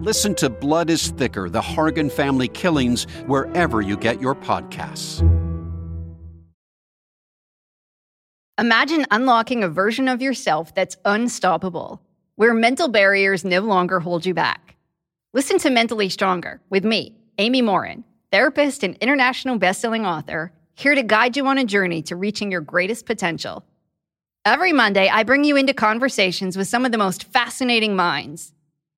Listen to Blood is Thicker The Hargan Family Killings wherever you get your podcasts. Imagine unlocking a version of yourself that's unstoppable where mental barriers no longer hold you back. Listen to Mentally Stronger with me, Amy Morin, therapist and international bestselling author, here to guide you on a journey to reaching your greatest potential. Every Monday, I bring you into conversations with some of the most fascinating minds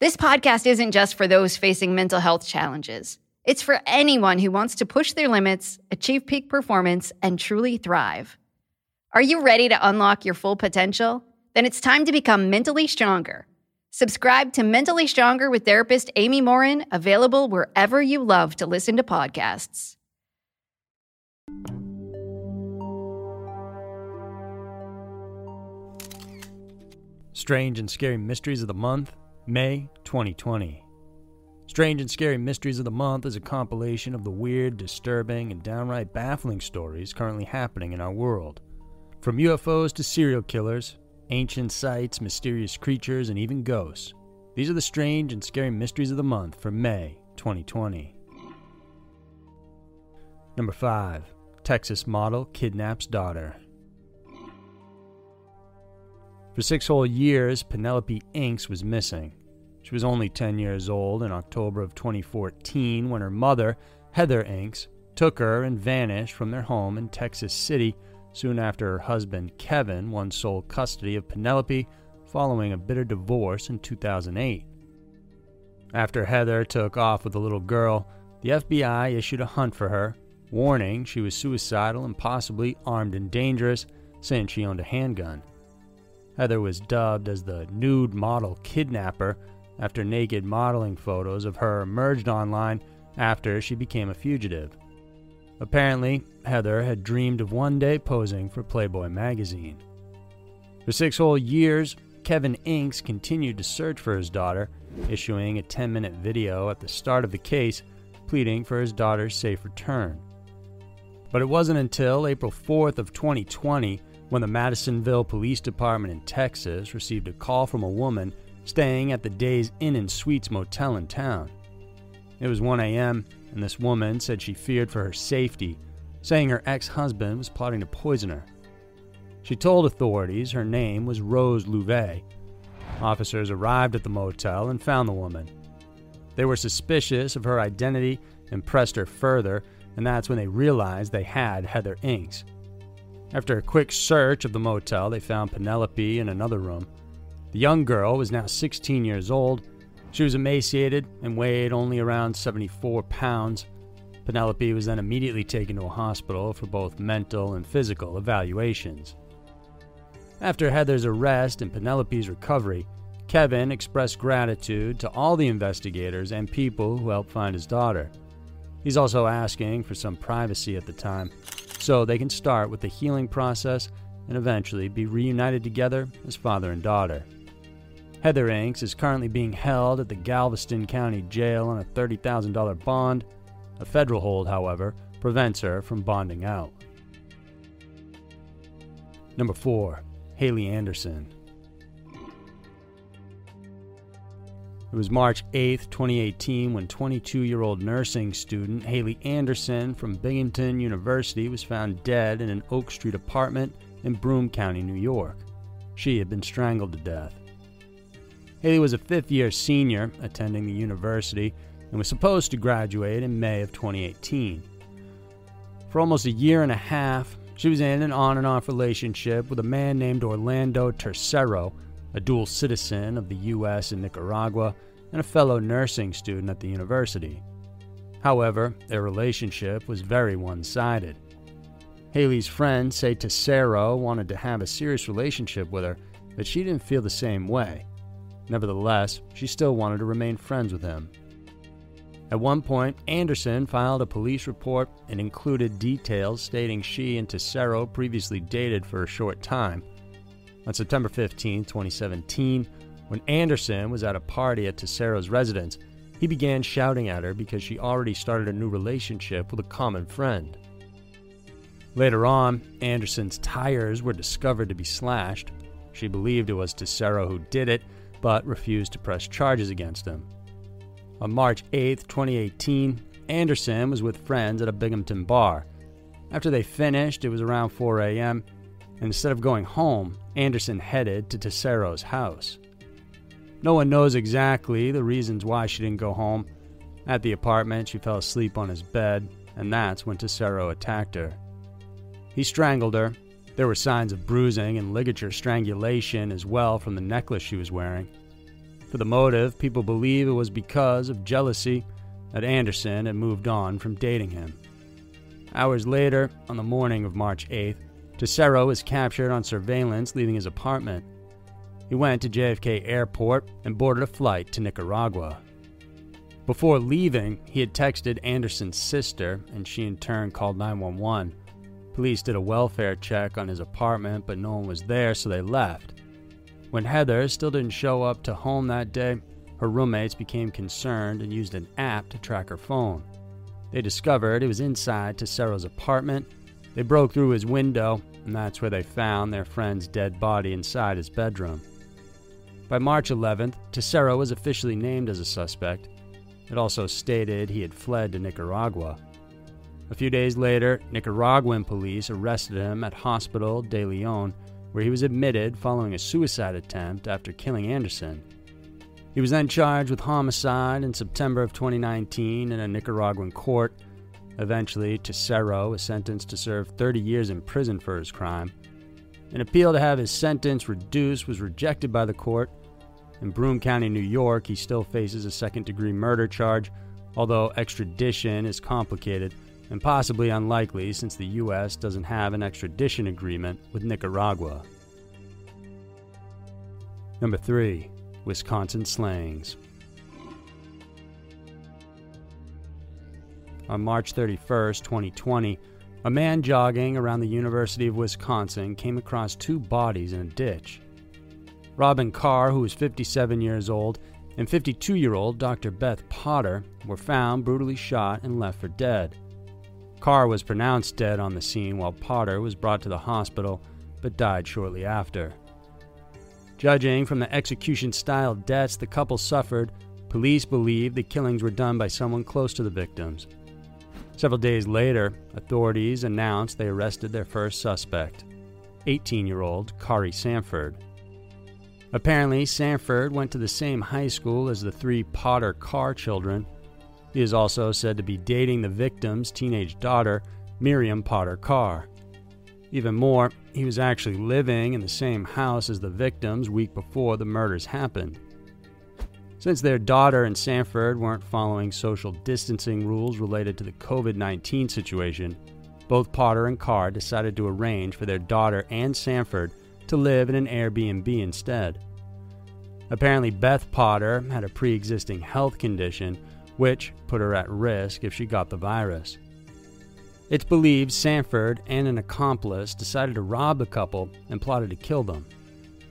This podcast isn't just for those facing mental health challenges. It's for anyone who wants to push their limits, achieve peak performance, and truly thrive. Are you ready to unlock your full potential? then it's time to become mentally stronger. Subscribe to Mentally Stronger with therapist Amy Morin, available wherever you love to listen to podcasts. Strange and Scary Mysteries of the Month, May 2020. Strange and Scary Mysteries of the Month is a compilation of the weird, disturbing, and downright baffling stories currently happening in our world. From UFOs to serial killers, ancient sites, mysterious creatures, and even ghosts. These are the strange and scary mysteries of the month for May 2020. Number 5. Texas model kidnaps daughter. For six whole years, Penelope Inks was missing. She was only 10 years old in October of 2014 when her mother, Heather Inks, took her and vanished from their home in Texas City soon after her husband Kevin won sole custody of Penelope following a bitter divorce in 2008. After Heather took off with the little girl, the FBI issued a hunt for her, warning she was suicidal and possibly armed and dangerous since she owned a handgun. Heather was dubbed as the nude model kidnapper after naked modeling photos of her emerged online after she became a fugitive. Apparently, Heather had dreamed of one day posing for Playboy magazine. For six whole years, Kevin Inks continued to search for his daughter, issuing a 10 minute video at the start of the case pleading for his daughter's safe return. But it wasn't until April 4th of 2020 when the Madisonville Police Department in Texas received a call from a woman staying at the Days Inn and Suites motel in town. It was 1 a.m., and this woman said she feared for her safety, saying her ex husband was plotting to poison her. She told authorities her name was Rose Louvet. Officers arrived at the motel and found the woman. They were suspicious of her identity and pressed her further, and that's when they realized they had Heather Inks. After a quick search of the motel, they found Penelope in another room. The young girl was now 16 years old she was emaciated and weighed only around 74 pounds. Penelope was then immediately taken to a hospital for both mental and physical evaluations. After Heather's arrest and Penelope's recovery, Kevin expressed gratitude to all the investigators and people who helped find his daughter. He's also asking for some privacy at the time so they can start with the healing process and eventually be reunited together as father and daughter. Heather Inks is currently being held at the Galveston County Jail on a $30,000 bond. A federal hold, however, prevents her from bonding out. Number 4. Haley Anderson. It was March 8, 2018, when 22 year old nursing student Haley Anderson from Binghamton University was found dead in an Oak Street apartment in Broome County, New York. She had been strangled to death. Haley was a fifth year senior attending the university and was supposed to graduate in May of 2018. For almost a year and a half, she was in an on and off relationship with a man named Orlando Tercero, a dual citizen of the U.S. and Nicaragua, and a fellow nursing student at the university. However, their relationship was very one sided. Haley's friends say Tercero wanted to have a serious relationship with her, but she didn't feel the same way. Nevertheless, she still wanted to remain friends with him. At one point, Anderson filed a police report and included details stating she and Tercero previously dated for a short time. On September 15, 2017, when Anderson was at a party at Tercero's residence, he began shouting at her because she already started a new relationship with a common friend. Later on, Anderson's tires were discovered to be slashed. She believed it was Tercero who did it, but refused to press charges against him. On March 8, 2018, Anderson was with friends at a Binghamton bar. After they finished, it was around 4 a.m., instead of going home, Anderson headed to Tercero's house. No one knows exactly the reasons why she didn't go home. At the apartment, she fell asleep on his bed, and that's when Tercero attacked her. He strangled her. There were signs of bruising and ligature strangulation as well from the necklace she was wearing. For the motive, people believe it was because of jealousy that Anderson had moved on from dating him. Hours later, on the morning of March 8th, Tercero was captured on surveillance leaving his apartment. He went to JFK Airport and boarded a flight to Nicaragua. Before leaving, he had texted Anderson's sister, and she in turn called 911. Police did a welfare check on his apartment, but no one was there, so they left. When Heather still didn't show up to home that day, her roommates became concerned and used an app to track her phone. They discovered it was inside Tercero's apartment. They broke through his window, and that's where they found their friend's dead body inside his bedroom. By March 11th, Tercero was officially named as a suspect. It also stated he had fled to Nicaragua. A few days later, Nicaraguan police arrested him at Hospital de Leon where he was admitted following a suicide attempt after killing Anderson. He was then charged with homicide in September of 2019 in a Nicaraguan court. Eventually, Tercero was sentenced to serve 30 years in prison for his crime. An appeal to have his sentence reduced was rejected by the court. In Broome County, New York, he still faces a second degree murder charge, although extradition is complicated and possibly unlikely since the U.S. doesn't have an extradition agreement with Nicaragua. Number 3. Wisconsin Slayings. On March 31, 2020, a man jogging around the University of Wisconsin came across two bodies in a ditch. Robin Carr, who was 57 years old, and 52 year old Dr. Beth Potter were found brutally shot and left for dead. Carr was pronounced dead on the scene while Potter was brought to the hospital but died shortly after. Judging from the execution style deaths the couple suffered, police believe the killings were done by someone close to the victims. Several days later, authorities announced they arrested their first suspect, 18 year old Khari Sanford. Apparently, Sanford went to the same high school as the three Potter Carr children he is also said to be dating the victim's teenage daughter, Miriam Potter Carr. Even more, he was actually living in the same house as the victims week before the murders happened. Since their daughter and Sanford weren't following social distancing rules related to the COVID 19 situation, both Potter and Carr decided to arrange for their daughter and Sanford to live in an Airbnb instead. Apparently, Beth Potter had a pre existing health condition which put her at risk if she got the virus. It's believed Sanford and an accomplice decided to rob the couple and plotted to kill them.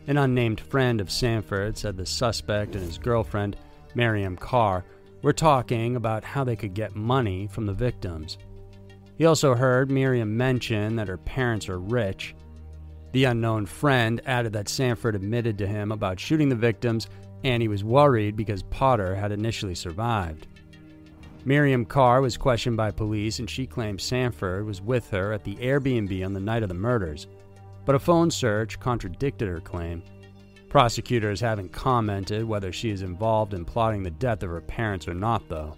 An unnamed friend of Sanford said the suspect and his girlfriend, Miriam Carr, were talking about how they could get money from the victims. He also heard Miriam mention that her parents are rich. The unknown friend added that Sanford admitted to him about shooting the victims and he was worried because Potter had initially survived. Miriam Carr was questioned by police and she claimed Sanford was with her at the Airbnb on the night of the murders, but a phone search contradicted her claim. Prosecutors haven't commented whether she is involved in plotting the death of her parents or not, though.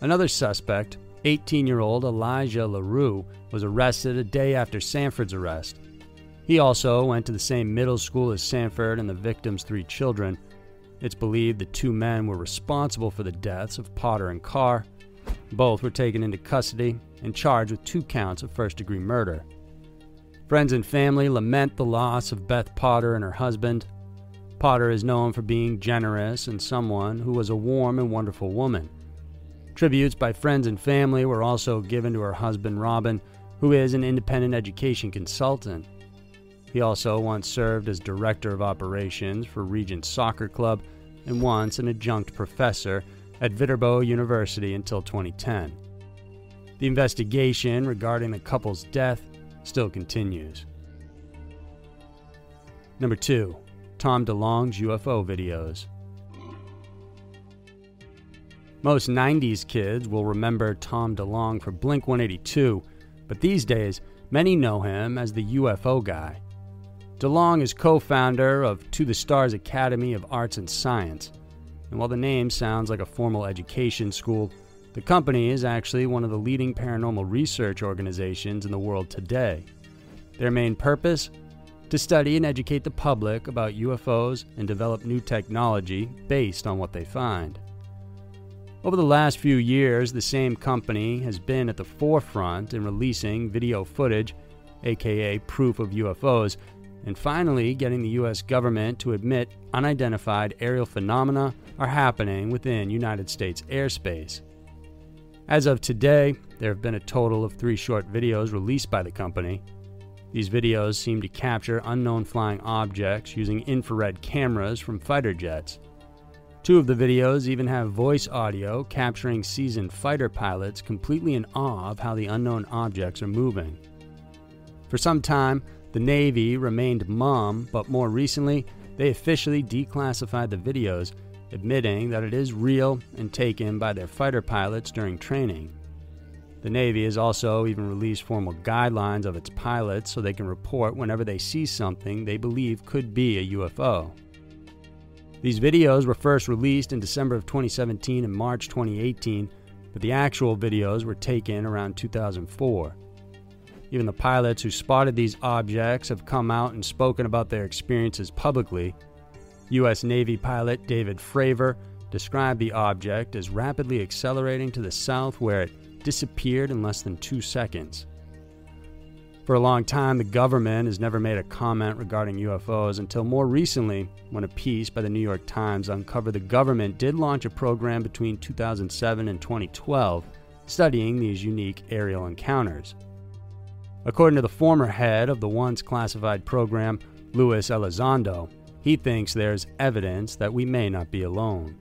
Another suspect, 18 year old Elijah LaRue, was arrested a day after Sanford's arrest. He also went to the same middle school as Sanford and the victim's three children, it's believed the two men were responsible for the deaths of Potter and Carr. Both were taken into custody and charged with two counts of first degree murder. Friends and family lament the loss of Beth Potter and her husband. Potter is known for being generous and someone who was a warm and wonderful woman. Tributes by friends and family were also given to her husband, Robin, who is an independent education consultant. He also once served as director of operations for Regent Soccer Club and once an adjunct professor at Viterbo University until 2010. The investigation regarding the couple's death still continues. Number 2. Tom DeLonge's UFO videos. Most 90s kids will remember Tom DeLonge for Blink 182, but these days, many know him as the UFO guy. DeLonge is co founder of To the Stars Academy of Arts and Science. And while the name sounds like a formal education school, the company is actually one of the leading paranormal research organizations in the world today. Their main purpose? To study and educate the public about UFOs and develop new technology based on what they find. Over the last few years, the same company has been at the forefront in releasing video footage, aka proof of UFOs, and finally getting the U.S. government to admit unidentified aerial phenomena are happening within United States airspace. As of today, there have been a total of three short videos released by the company. These videos seem to capture unknown flying objects using infrared cameras from fighter jets. Two of the videos even have voice audio capturing seasoned fighter pilots completely in awe of how the unknown objects are moving. For some time, the Navy remained mum, but more recently, they officially declassified the videos, admitting that it is real and taken by their fighter pilots during training. The Navy has also even released formal guidelines of its pilots so they can report whenever they see something they believe could be a UFO. These videos were first released in December of 2017 and March 2018, but the actual videos were taken around 2004. Even the pilots who spotted these objects have come out and spoken about their experiences publicly. U.S. Navy pilot David Fravor described the object as rapidly accelerating to the south where it disappeared in less than two seconds. For a long time, the government has never made a comment regarding UFOs until more recently, when a piece by the New York Times uncovered the government did launch a program between 2007 and 2012 studying these unique aerial encounters. According to the former head of the once classified program, Luis Elizondo, he thinks there's evidence that we may not be alone.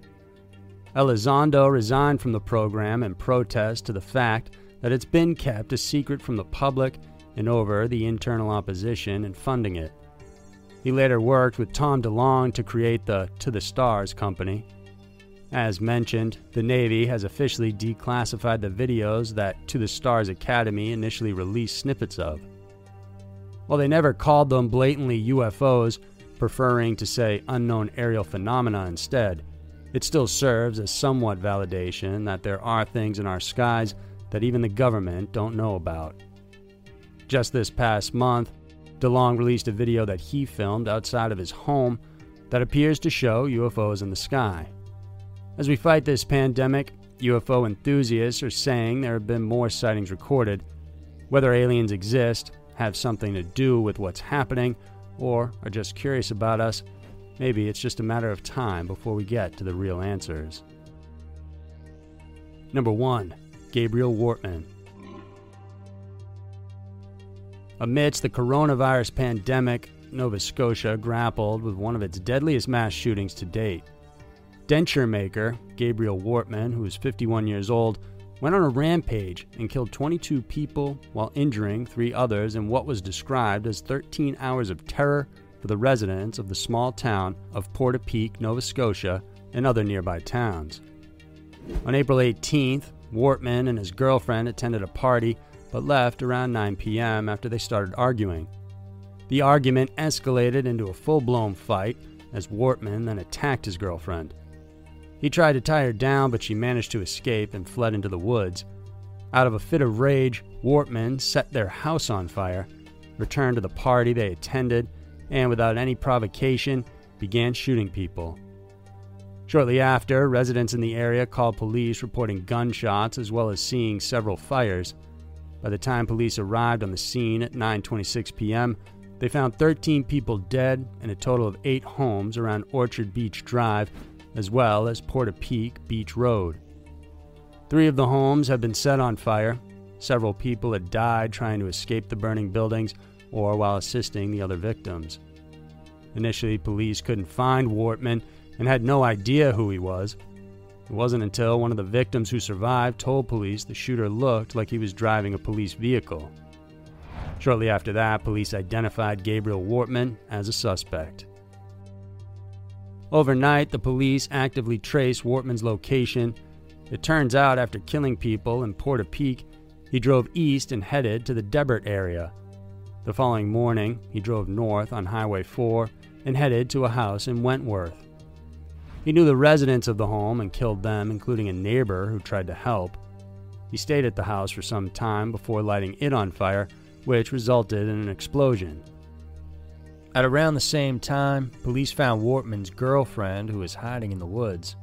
Elizondo resigned from the program in protest to the fact that it's been kept a secret from the public and over the internal opposition in funding it. He later worked with Tom DeLonge to create the To the Stars company, as mentioned, the Navy has officially declassified the videos that To the Stars Academy initially released snippets of. While they never called them blatantly UFOs, preferring to say unknown aerial phenomena instead, it still serves as somewhat validation that there are things in our skies that even the government don't know about. Just this past month, DeLonge released a video that he filmed outside of his home that appears to show UFOs in the sky. As we fight this pandemic, UFO enthusiasts are saying there have been more sightings recorded. Whether aliens exist, have something to do with what's happening, or are just curious about us, maybe it's just a matter of time before we get to the real answers. Number 1. Gabriel Wortman. Amidst the coronavirus pandemic, Nova Scotia grappled with one of its deadliest mass shootings to date denture maker Gabriel Wortman, who is 51 years old, went on a rampage and killed 22 people while injuring three others in what was described as 13 hours of terror for the residents of the small town of Portapique, Nova Scotia, and other nearby towns. On April 18th, Wortman and his girlfriend attended a party but left around 9 p.m. after they started arguing. The argument escalated into a full blown fight as Wortman then attacked his girlfriend. He tried to tie her down, but she managed to escape and fled into the woods. Out of a fit of rage, Wortman set their house on fire, returned to the party they attended, and without any provocation, began shooting people. Shortly after, residents in the area called police reporting gunshots as well as seeing several fires. By the time police arrived on the scene at 9:26 p.m., they found 13 people dead and a total of 8 homes around Orchard Beach Drive as well as Portapique Beach Road. 3 of the homes have been set on fire. Several people had died trying to escape the burning buildings or while assisting the other victims. Initially, police couldn't find Wortman and had no idea who he was. It wasn't until one of the victims who survived told police the shooter looked like he was driving a police vehicle. Shortly after that, police identified Gabriel Wortman as a suspect. Overnight, the police actively traced Wortman's location. It turns out, after killing people in Portapique, he drove east and headed to the Debert area. The following morning, he drove north on Highway 4 and headed to a house in Wentworth. He knew the residents of the home and killed them, including a neighbor who tried to help. He stayed at the house for some time before lighting it on fire, which resulted in an explosion. At around the same time, police found Wortman's girlfriend who was hiding in the woods.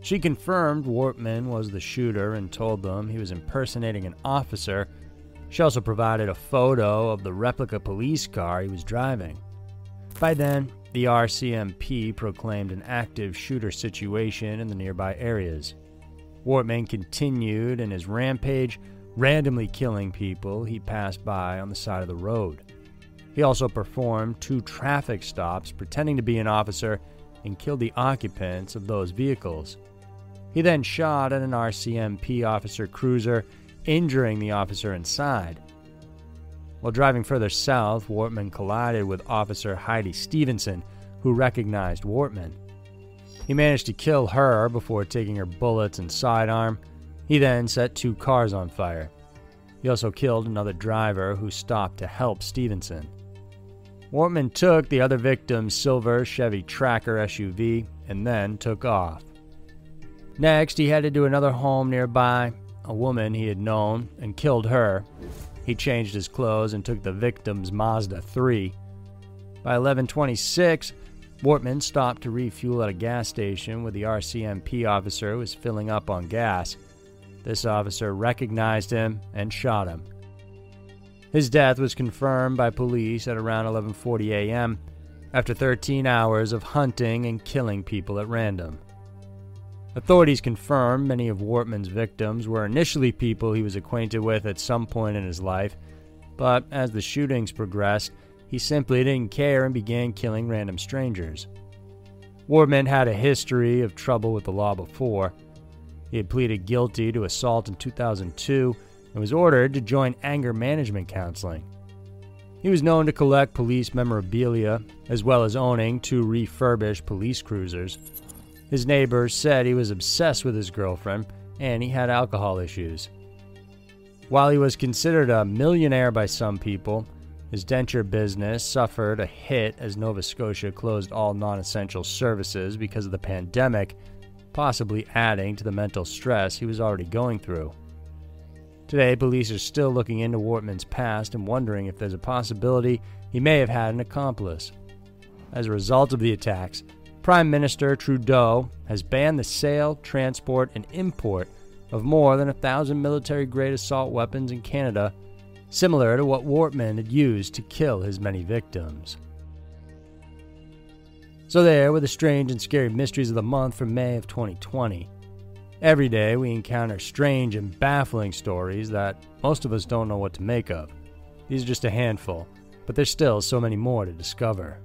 She confirmed Wortman was the shooter and told them he was impersonating an officer. She also provided a photo of the replica police car he was driving. By then, the RCMP proclaimed an active shooter situation in the nearby areas. Wortman continued in his rampage, randomly killing people he passed by on the side of the road. He also performed two traffic stops pretending to be an officer and killed the occupants of those vehicles. He then shot at an RCMP officer cruiser, injuring the officer inside. While driving further south, Wortman collided with Officer Heidi Stevenson, who recognized Wortman. He managed to kill her before taking her bullets and sidearm. He then set two cars on fire. He also killed another driver who stopped to help Stevenson. Wortman took the other victim's silver Chevy Tracker SUV and then took off. Next, he headed to another home nearby, a woman he had known, and killed her. He changed his clothes and took the victim's Mazda 3. By 1126, Wortman stopped to refuel at a gas station where the RCMP officer was filling up on gas. This officer recognized him and shot him. His death was confirmed by police at around 11:40 a.m. after 13 hours of hunting and killing people at random. Authorities confirmed many of Wortman's victims were initially people he was acquainted with at some point in his life, but as the shootings progressed, he simply didn't care and began killing random strangers. Wortman had a history of trouble with the law before. He had pleaded guilty to assault in 2002 and was ordered to join anger management counseling. He was known to collect police memorabilia as well as owning two refurbished police cruisers. His neighbors said he was obsessed with his girlfriend and he had alcohol issues. While he was considered a millionaire by some people, his denture business suffered a hit as Nova Scotia closed all non essential services because of the pandemic, possibly adding to the mental stress he was already going through. Today, police are still looking into Wortman's past and wondering if there's a possibility he may have had an accomplice. As a result of the attacks, Prime Minister Trudeau has banned the sale, transport, and import of more than a thousand military grade assault weapons in Canada, similar to what Wortman had used to kill his many victims. So, there were the strange and scary mysteries of the month from May of 2020. Every day we encounter strange and baffling stories that most of us don't know what to make of. These are just a handful, but there's still so many more to discover.